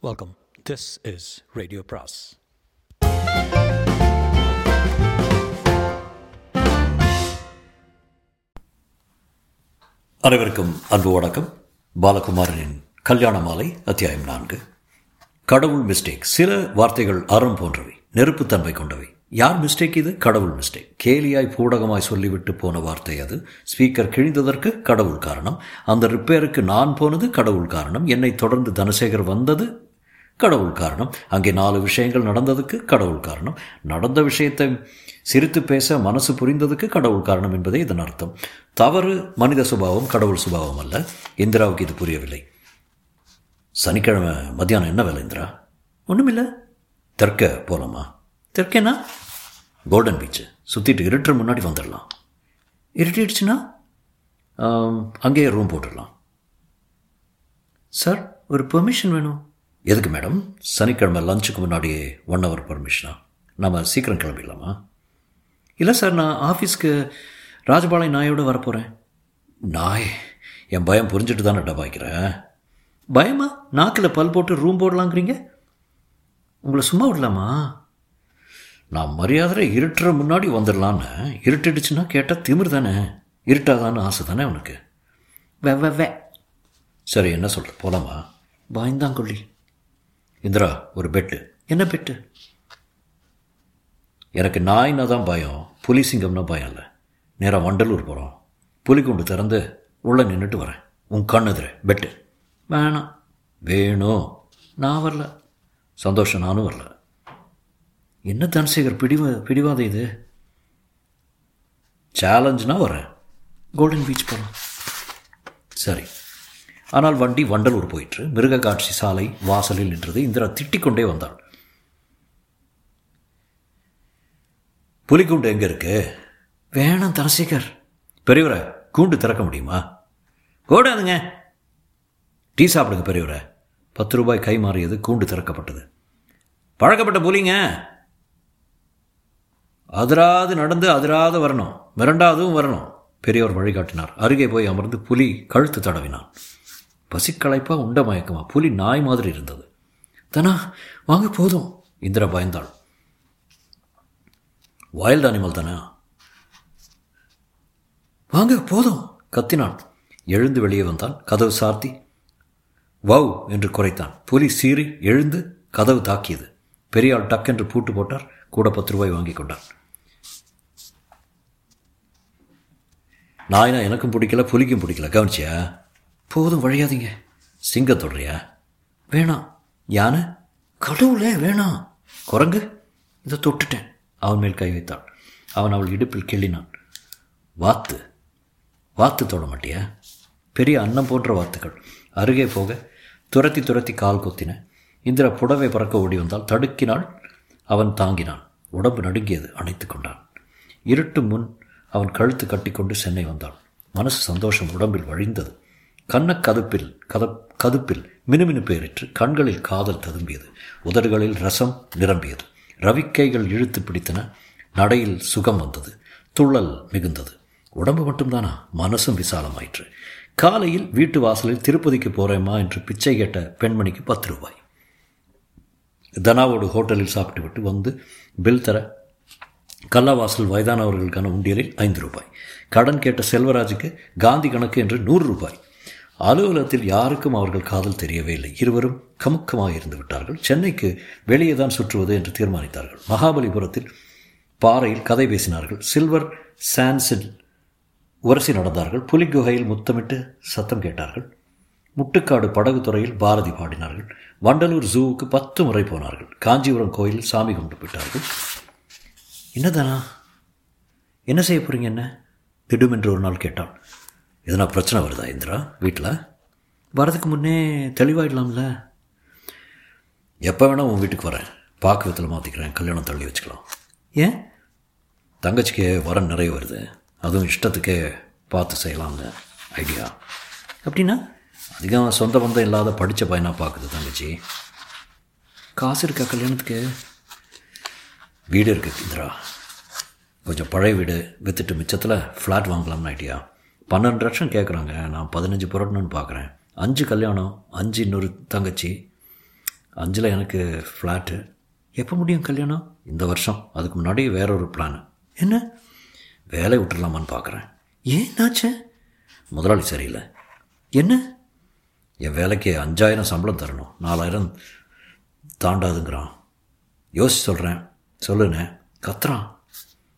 Welcome this is radio பிராஸ் அனைவருக்கும் அன்பு வணக்கம். பாலகுமாரனின் கல்யாண மாலை அத்தியாயம் நான்கு. கடவுள் மிஸ்டேக் சில வார்த்தைகள் அறம் போன்றவை நெருப்புத்தன்மை கொண்டவை. யார் மிஸ்டேக் இது? கடவுள் மிஸ்டேக் கேலியாய் பூடகமாய் சொல்லிவிட்டு போன வார்த்தை அது. ஸ்பீக்கர் கிழிந்ததற்கு கடவுள் காரணம். அந்த ரிப்பேருக்கு நான் போனது கடவுள் காரணம். என்னை தொடர்ந்து தனசேகர் வந்தது கடவுள் காரணம். அங்கே நாலு விஷயங்கள் நடந்ததுக்கு கடவுள் காரணம். நடந்த விஷயத்தை சிரித்து பேச மனசு புரிந்ததுக்கு கடவுள் காரணம் என்பதே இதன் அர்த்தம். தவறு மனித சுபாவம் கடவுள் சுபாவம் அல்ல. இந்திராவுக்கு இது புரியவில்லை. சனிக்கிழமை மத்தியானம் என்ன வேலை இந்திரா? ஒன்றுமில்லை தெற்க போகலாமா தெற்கேனா? கோல்டன் பீச்சு சுற்றிட்டு இருட்டுற முன்னாடி வந்துடலாம் இருட்டிடுச்சுன்னா? அங்கேயே ரூம் போட்டுடலாம் சார் ஒரு பெர்மிஷன் வேணும். எதுக்கு மேடம் சனிக்கிழமை லஞ்சுக்கு முன்னாடி ஒன் ஹவர் பர்மிஷனா நம்ம சீக்கிரம் கிளம்பிடலாமா? இல்லை சார் நான் ஆஃபீஸ்க்கு ராஜபாளையம் நாயோடு வரப்போகிறேன் நாய் என் பயம் புரிஞ்சுட்டு தானே டபாய்க்கிறேன் பயமா? நாக்கில் பல் போட்டு ரூம் போடலாங்கிறீங்க? உங்களை சும்மா விடலாமா? நான் மரியாதையில் இருட்டுற முன்னாடி வந்துடலான்னு இருட்டுடுச்சுன்னா கேட்டால் திமிர் தானே? இருட்டாதான்னு ஆசை தானே உனக்கு? வே வே சரி என்ன சொல்கிற போகலாமா பயந்தாங்கொள்ளி இந்திரா ஒரு பெட்டு. என்ன பெட்டு? எனக்கு நாய்னா தான் பயம் புலி சிங்கம்னா பயம் இல்லை. நேராக வண்டலூர் போகிறோம் புலிக்குண்டு திறந்து உள்ளே நின்றுட்டு வரேன். உன் கண் எதிர பெட்டு. வேணாம். வேணும். நான் வரல. சந்தோஷம் நானும் வரல. என்ன தனசேகர் பிடிவ பிடிவாதம் இது? சேலஞ்சுனா வரேன். கோல்டன் பீச் போகலாம் சரி. ஆனால் வண்டி வண்டலூர் போயிற்று. மிருக காட்சி சாலை வாசலில் நின்றது. இந்திரா திட்டிக் கொண்டே வந்தாள் புலிக்கூண்டு எங்கே இருக்கு? வேணாம் தனசேகர் பெரியவரை கூண்டு திறக்க முடியுமா? கூடாதுங்க. டீ சாப்பிடுங்க பெரியவரை. பத்து ரூபாய் கை மாறியது கூண்டு திறக்கப்பட்டது. பழக்கப்பட்ட புலிங்க. அதிராது நடந்து அதிராது வரணும். மிரண்டாதும் வரணும். பெரியவர் வழிகாட்டினார். அருகே போய் அமர்ந்து புலி கழுத்து தடவினான். பசிக்களைப்பா உண்ட மயக்கமா? புலி நாய் மாதிரி இருந்தது. தனா வாங்க போதும். இந்திரா பயந்தாள். வைல்ட் அனிமல் தானா? வாங்க போதும். கத்தினான். எழுந்து வெளியே வந்தான். கதவு சார்த்தி வவ் என்று குறைத்தான். புலி சீறி எழுந்து கதவு தாக்கியது. பெரியாள் டக் என்று பூட்டு போட்டார். கூட பத்து ரூபாய் வாங்கி கொண்டான். நாயினா எனக்கும் பிடிக்கல புலிக்கும் பிடிக்கல. கவனிச்சியா? போதும் வழியாதீங்க. சிங்கம் தொடுறியா வேணாம். யானை? கடவுளே வேணாம். குரங்கு? இதை தொட்டுட்டேன். அவன் மேல் கை வைத்தாள் அவன் அவள் இடுப்பில் கிள்ளினான். வாத்து? வாத்து தொட மாட்டியா? பெரிய அன்னம் போன்ற வாத்துக்கள். அருகே போக துரத்தி துரத்தி கால் கொத்தின. இந்திரா புடவை பறக்க ஓடி வந்தால் தடுக்கினாள். அவன் தாங்கினான். உடம்பு நடுங்கியது. அணைத்து கொண்டான். இருட்டு முன் அவன் கழுத்து கட்டிக்கொண்டு சென்னை வந்தான். மனசு சந்தோஷம் உடம்பில் வழிந்தது. கன்னக் கதுப்பில் கத கதுப்பில் மினுமினு பெயரிற்று கண்களில் காதல் ததும்பியது. உதடுகளில் ரசம் நிரம்பியது. ரவிக்கைகள் இழுத்து பிடித்தன. நடையில் சுகம் வந்தது. துள்ளல் மிகுந்தது. உடம்பு மட்டும்தானா? மனசும் விசாலமாயிற்று. காலையில் வீட்டு வாசலில் திருப்பதிக்கு போகிறேம்மா என்று பிச்சை கேட்ட பெண்மணிக்கு பத்து ரூபாய். தனாவோடு ஹோட்டலில் சாப்பிட்டுவிட்டு வந்து பில் தர கல்லாவாசல் வயதானவர்களுக்கான உண்டியலில் ஐந்து ரூபாய். கடன் கேட்ட செல்வராஜுக்கு காந்தி கணக்கு என்று நூறு ரூபாய். அலுவலகத்தில் யாருக்கும் அவர்கள் காதல் தெரியவே இல்லை. இருவரும் கமுக்கமாக இருந்து விட்டார்கள். சென்னைக்கு வெளியே தான் சுற்றுவது என்று தீர்மானித்தார்கள். மகாபலிபுரத்தில் பாறையில் கதை பேசினார்கள். சில்வர் சான்ஸில் உரசி நடந்தார்கள். புலிக்குகையில் முத்தமிட்டு சத்தம் கேட்டார்கள். முட்டுக்காடு படகு துறையில் பாரதி பாடினார்கள். வண்டலூர் ஜூவுக்கு பத்து முறை போனார்கள். காஞ்சிபுரம் கோயிலில் சாமி கும்பிட்டு விட்டார்கள் என்னதானா? என்ன செய்ய போகிறீங்க என்ன? திடுமென்று ஒரு நாள் கேட்டான். எதனா பிரச்சனை வருதா இந்திரா? வீட்டில் வரதுக்கு முன்னே தெளிவாயிடலாம்ல. எப்போ வேணால் உன் வீட்டுக்கு வரேன். பாக்குவத்தில் மாற்றிக்கிறேன் கல்யாணம் தள்ளி வச்சுக்கலாம். ஏன்? தங்கச்சிக்கு வரன் நிறைய வருது. அதுவும் இஷ்டத்துக்கே பார்த்து செய்யலாம்னு ஐடியா. அப்படின்னா? அதிகம் சொந்த பந்தம் இல்லாத படித்த பையனாக பார்க்குது தங்கச்சி. காசு இருக்கா கல்யாணத்துக்கு? வீடு இருக்கு இந்திரா. கொஞ்சம் பழைய வீடு விற்றுட்டு மிச்சத்தில் ஃப்ளாட் வாங்கலாம்னு ஐடியா. பன்னெண்டு லட்சம் கேட்குறாங்க நான் பதினஞ்சு புரட்டணும்னு பார்க்குறேன் அஞ்சு கல்யாணம் அஞ்சு இன்னொரு தங்கச்சி அஞ்சில் எனக்கு ஃப்ளாட்டு எப்போ முடியும் கல்யாணம்? இந்த வருஷம். அதுக்கு முன்னாடி வேற ஒரு பிளான் என்ன? வேலை விட்டுடலாமான்னு பார்க்குறேன் ஏன் ஆச்சு முதலாளி சரியில்லை. என்ன? என் வேலைக்கு அஞ்சாயிரம் சம்பளம் தரணும். நாலாயிரம் தாண்டாதுங்கிறான். யோசிச்சு சொல்கிறேன் சொல்லுண்ணே கத்துறான்.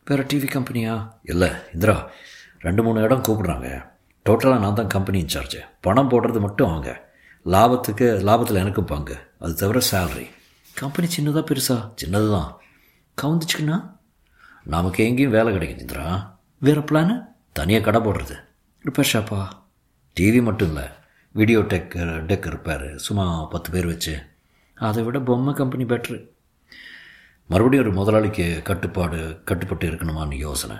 வேறு டிவி கம்பெனியா இல்லை இந்திரா. ரெண்டு மூணு இடம் கூப்பிட்றாங்க. டோட்டலாக நான் தான் கம்பெனி இன்சார்ஜ் பணம் போடுறது மட்டும் அவங்க. லாபத்துக்கு லாபத்தில் எனக்கும் பங்கு. அது தவிர சேலரி கம்பெனி சின்னதாக பெருசா? சின்னது தான் கவுந்துச்சுக்குண்ணா. நமக்கு எங்கேயும் வேலை கிடைக்கும் இந்திரா. வேறு பிளானு தனியாக கடை போடுறது. ரிப்பேர் ஷாப்பா டிவி மட்டும் இல்லை. வீடியோ டெக் டெக் ரிப்பேர் சும்மா பத்து பேர் வச்சு. அதை விட பொம்மை கம்பெனி பெட்ரு மறுபடியும் ஒரு முதலாளிக்கு கட்டுப்பாடு கட்டுப்பட்டு இருக்கணுமான்னு யோசனை.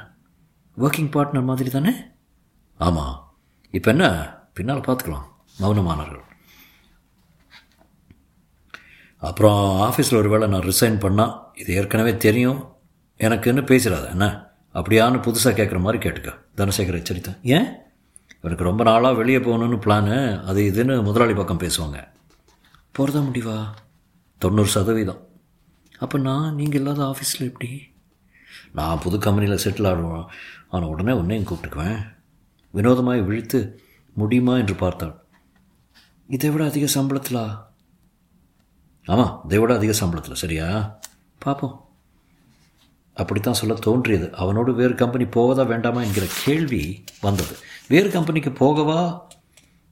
ஒர்க்கிங் பார்ட்னர் மாதிரி தானே ஆமாம் இப்போ என்ன? பின்னால் பார்த்துக்கலாம் மௌனமானார்கள் அப்புறம் ஆஃபீஸில் ஒரு வேளை நான் ரிசைன் பண்ணால் இது ஏற்கனவே தெரியும். எனக்குன்னு பேசுகிறாத என்ன? அப்படியான்னு புதுசாக கேட்குற மாதிரி கேட்டுக்க. தனசேகர் எச்சரித்தேன் ஏன்? எனக்கு ரொம்ப நாளாக வெளியே போகணுன்னு பிளானு அது இதுன்னு முதலாளி பக்கம் பேசுவாங்க. போகிறதா முடிவா? தொண்ணூறு சதவீதம். அப்போ நான் நீங்கள் இல்லாத ஆஃபீஸில் எப்படி? நான் புது கம்பெனியில் செட்டில் ஆடுவோம் ஆன உடனே உன்னையும் கூப்பிட்டுக்குவேன். வினோதமாய் விழித்து முடியுமா? என்று பார்த்தாள். இதை விட அதிக சம்பளத்திலா? ஆமாம் இதை விட அதிக சம்பளத்தில் சரியா? பார்ப்போம் அப்படித்தான் சொல்ல தோன்றியது. அவனோடு வேறு கம்பெனி போவதா வேண்டாமா? என்கிற கேள்வி வந்தது. வேறு கம்பெனிக்கு போகவா?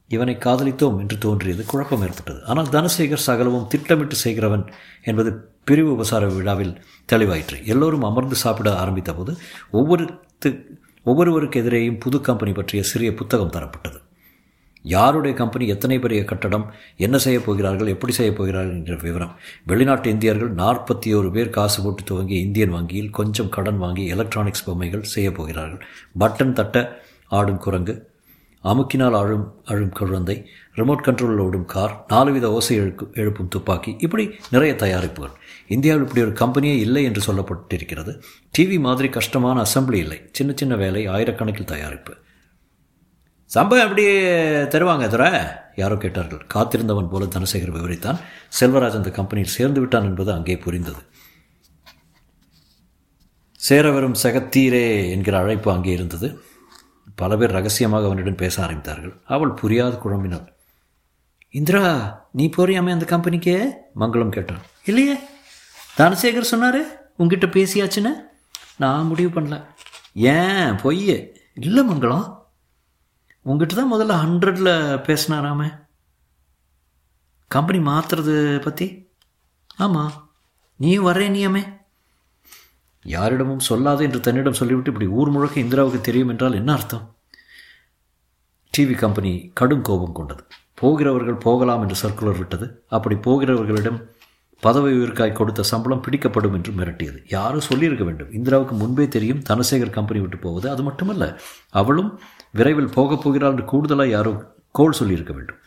இவனை காதலித்தோம் என்று தோன்றியது. குழப்பம் ஏற்பட்டது. ஆனால் தனசேகர் சகலவும் திட்டமிட்டு செய்கிறவன் என்பது பிரிவு உபசார விழாவில் தெளிவாயிற்று. எல்லோரும் அமர்ந்து சாப்பிட ஆரம்பித்த போது ஒவ்வொருத்து ஒவ்வொருவருக்கு எதிரேயும் புது கம்பெனி பற்றிய சிறிய புத்தகம் தரப்பட்டது. யாருடைய கம்பெனி எத்தனை பெரிய கட்டடம் என்ன செய்யப் போகிறார்கள் எப்படி செய்யப் போகிறார்கள் என்ற விவரம். வெளிநாட்டு இந்தியர்கள் நாற்பத்தி ஒரு பேர் காசு போட்டு துவங்கி இந்தியன் வங்கியில் கொஞ்சம் கடன் வாங்கி எலக்ட்ரானிக்ஸ் பொம்மைகள் செய்யப் போகிறார்கள். பட்டன் தட்ட ஆடும் குரங்கு அமுக்கினால் அழும் அழும் குழந்தை ரிமோட் கண்ட்ரோலில் ஓடும் கார் நாலு வித ஓசை எழுக்கு எழுப்பும் துப்பாக்கி இப்படி நிறைய தயாரிப்புகள். இந்தியாவில் இப்படி ஒரு கம்பெனியே இல்லை என்று சொல்லப்பட்டிருக்கிறது. டிவி மாதிரி கஷ்டமான அசம்பிளி இல்லை. சின்ன சின்ன வேலை ஆயிரக்கணக்கில் தயாரிப்பு. சம்பவம் எப்படி தருவாங்க துற யாரோ கேட்டார்கள். காத்திருந்தவன் போல தனசேகர் விவரித்தான். செல்வராஜ் அந்த கம்பெனியில் சேர்ந்து விட்டான் என்பது அங்கே புரிந்தது. சேரவரும் சகத்தீரே என்கிற அழைப்பு அங்கே இருந்தது. பல பேர் ரகசியமாக அவனிடம் பேச ஆரம்பித்தார்கள். அவள் புரியாது குழம்பினாள். இந்திரா நீ போறியாமே அந்த கம்பெனிக்கே? மங்களம் கேட்டான். இல்லையே? தனசேகர் சொன்னார்? உங்ககிட்ட பேசியாச்சுன்னு? நான் முடிவு பண்ணல. ஏன்? பொய்யே. இல்லை மங்களம். உங்ககிட்ட தான் முதல்ல ஹண்ட்ரடில் பேசினாராமே. கம்பெனி மாற்றுறது பற்றி ஆமாம் நீயும் வர்றேனியாமே. யாரிடமும் சொல்லாது என்று தன்னிடம் சொல்லிவிட்டு இப்படி ஊர் முழுக்க இந்திராவுக்கு தெரியும் என்றால் என்ன அர்த்தம்? டிவி கம்பெனி கடும் கோபம் கொண்டது. போகிறவர்கள் போகலாம் என்று சர்க்குலர் விட்டது. அப்படி போகிறவர்களிடம் பதவி உயிர்க்காய் கொடுத்த சம்பளம் பிடிக்கப்படும் என்று மிரட்டியது. யாரும் சொல்லியிருக்க வேண்டும். இந்திராவுக்கு முன்பே தெரியும் தனசேகர் கம்பெனி விட்டு போவது. அது மட்டுமல்ல அவளும் விரைவில் போகப் போகிறாள் என்று கூடுதலாக யாரோ கோல் சொல்லியிருக்க வேண்டும்.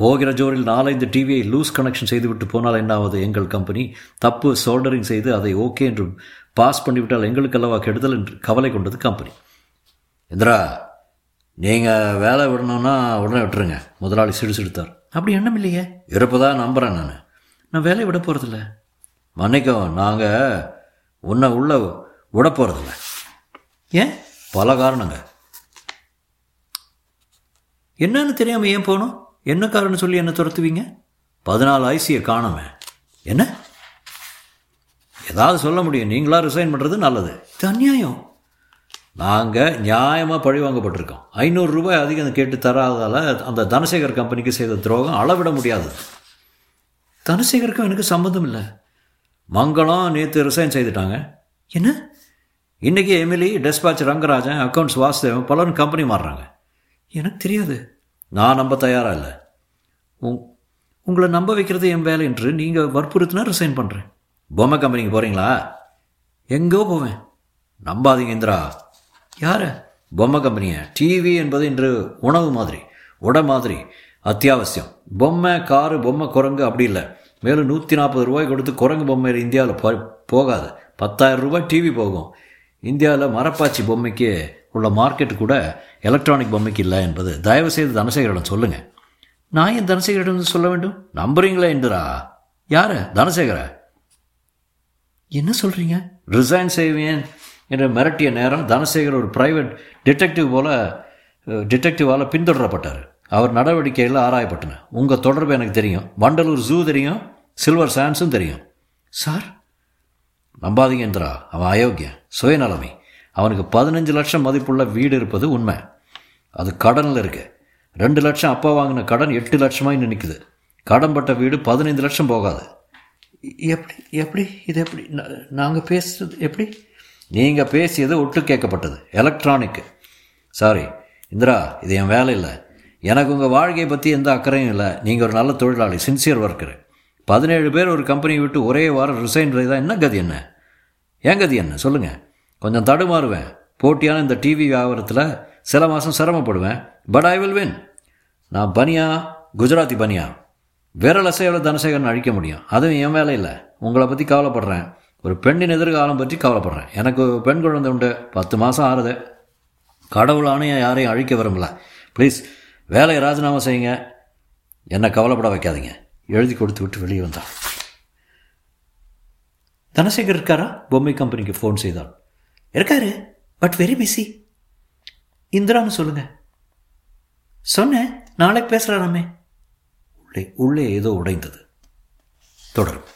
போகிற ஜோரில் நாலஞ்சு டிவியை லூஸ் கனெக்ஷன் செய்துவிட்டு போனால் என்னாவது எங்கள் கம்பெனி? தப்பு சோல்டரிங் செய்து அதை ஓகே என்று பாஸ் பண்ணிவிட்டால் எங்களுக்கு அல்லவா கெடுதல் என்று கவலை கொண்டது கம்பெனி. இந்திரா நீங்கள் வேலை விடணும்னா உடனே விட்டுருங்க. முதலாளி சிடுசிடுத்தார். அப்படி எண்ணம் இல்லையே? இருப்பதாக நம்புகிறேன் நான். நான் வேலையை விட போகிறதில்ல மன்னிக்கும் நாங்கள் உன்னை உள்ள விட போகிறதில்ல ஏன்? பல காரணங்க. என்னன்னு தெரியாமல் ஏன் போகணும்? என்ன காரணம் சொல்லி என்ன துரத்துவீங்க? பதினாலு ஐசியை காணாம. என்ன? ஏதாவது சொல்ல முடியும். நீங்களா ரிசைன் பண்ணுறது நல்லது. இது அநியாயம். நாங்கள் நியாயமாக பழி வாங்கப்பட்டிருக்கோம். ஐநூறு ரூபாய் அதிகம் கேட்டு தராதால் அந்த தனசேகர் கம்பெனிக்கு செய்த துரோகம் அளவிட முடியாது. தனசேகருக்கும் எனக்கு சம்மந்தம் இல்லை. மங்களம் நேற்று ரிசைன் செய்துட்டாங்க. என்ன? இன்றைக்கி MLA dispatch Rangarajan accounts Vasudevan பலரும் கம்பெனி மாறுறாங்க. எனக்கு தெரியாது. நான் நம்ப தயாராக இல்லை. உங் உங்களை நம்ப வைக்கிறது என் வேலை என்று நீங்கள் வற்புறுத்தினா ரிசைன் பண்ணுறேன் பொம்மை கம்பெனிக்கு போகிறீங்களா எங்கோ போவேன். நம்பாதீங்க இந்திரா. யார்? பொம்மை கம்பெனியை டிவி என்பது இன்று உணவு மாதிரி உட மாதிரி அத்தியாவசியம். பொம்மை காரு பொம்மை குரங்கு அப்படி இல்லை. மேலும் நூற்றி நாற்பது ரூபாய் கொடுத்து குரங்கு பொம்மை இந்தியாவில் போகாது. பத்தாயிரம் ரூபாய் டிவி போகும். இந்தியாவில் மரப்பாச்சி பொம்மைக்கு உள்ள மார்க்கெட்டு கூட எலக்ட்ரானிக் பொம்மைக்கு இல்லை என்பது தயவுசெய்து தனசேகரிடம் சொல்லுங்கள் நான் என் தனசேகரிடம் சொல்ல வேண்டும்? நம்புறீங்களா இந்திரா யாரு? தனசேகர. என்ன சொல்கிறீங்க ரிசைன் செய்வேன். என்று மிரட்டிய நேரம் தனசேகர் ஒரு பிரைவேட் டிடெக்டிவ் போல டிடெக்டிவால் பின்தொடரப்பட்டார். அவர் நடவடிக்கையில் ஆராயப்பட்டன. உங்கள் தொடர்பு எனக்கு தெரியும். வண்டலூர் ஜூ தெரியும். சில்வர் சான்ஸும் தெரியும். சார் நம்பாதீங்க இந்திரா. அவன் அயோக்கியன். சுயநலமை. அவனுக்கு பதினஞ்சு லட்சம் மதிப்புள்ள வீடு இருப்பது உண்மை. அது கடனில் இருக்கு. ரெண்டு லட்சம் அப்பா வாங்கின கடன் எட்டு லட்சமாக இன்னும் நிற்குது கடன் பட்ட வீடு பதினைந்து லட்சம் போகாது. எப்படி எப்படி? இது எப்படி? நாங்கள் பேசுறது எப்படி? நீங்கள் பேசியது ஒட்டு கேட்கப்பட்டது. எலக்ட்ரானிக்கு சாரி இந்திரா இது என் வேலை இல்லை. எனக்கு உங்கள் வாழ்க்கையை பற்றி எந்த அக்கறையும் இல்லை. நீங்கள் ஒரு நல்ல தொழிலாளி சின்சியர் ஒர்க்கர் பதினேழு பேர் ஒரு கம்பெனி விட்டு ஒரே வாரம் ரிசைன் தான் என்ன கதி என்ன? ஏன் கதி என்ன? சொல்லுங்கள் கொஞ்சம் தடுமாறுவேன். போட்டியான இந்த டிவி வியாபாரத்தில் சில மாதம் சிரமப்படுவேன். பட் ஐ வில் வின் நான் பனியா? குஜராத்தி பனியா? விரல் அசைவில் தனசேகரன் அழிக்க முடியும். அதுவும் என் வேலை இல்லை. உங்களை பற்றி கவலைப்படுறேன். ஒரு பெண்ணின் எதிர்காலம் பற்றி கவலைப்படுறேன். எனக்கு பெண் குழந்தை உண்டு. பத்து மாதம் ஆறுது. கடவுள் யாரையும் அழிக்க விரும்பல. ப்ளீஸ் வேலையை ராஜினாமா செய்யுங்க. என்னை கவலைப்பட வைக்காதீங்க. எழுதி கொடுத்து விட்டு வெளியே வந்தான் தனசேகர் இருக்காரா? பொம்மை கம்பெனிக்கு ஃபோன் செய்தாள் இருக்காரு பட் வெரி பிஸி இந்திரான்னு சொல்லுங்க. சொன்னேன் நாளைக்கு பேசுகிறாராமே உள்ளே உள்ளே ஏதோ உடைந்தது. தொடரும்.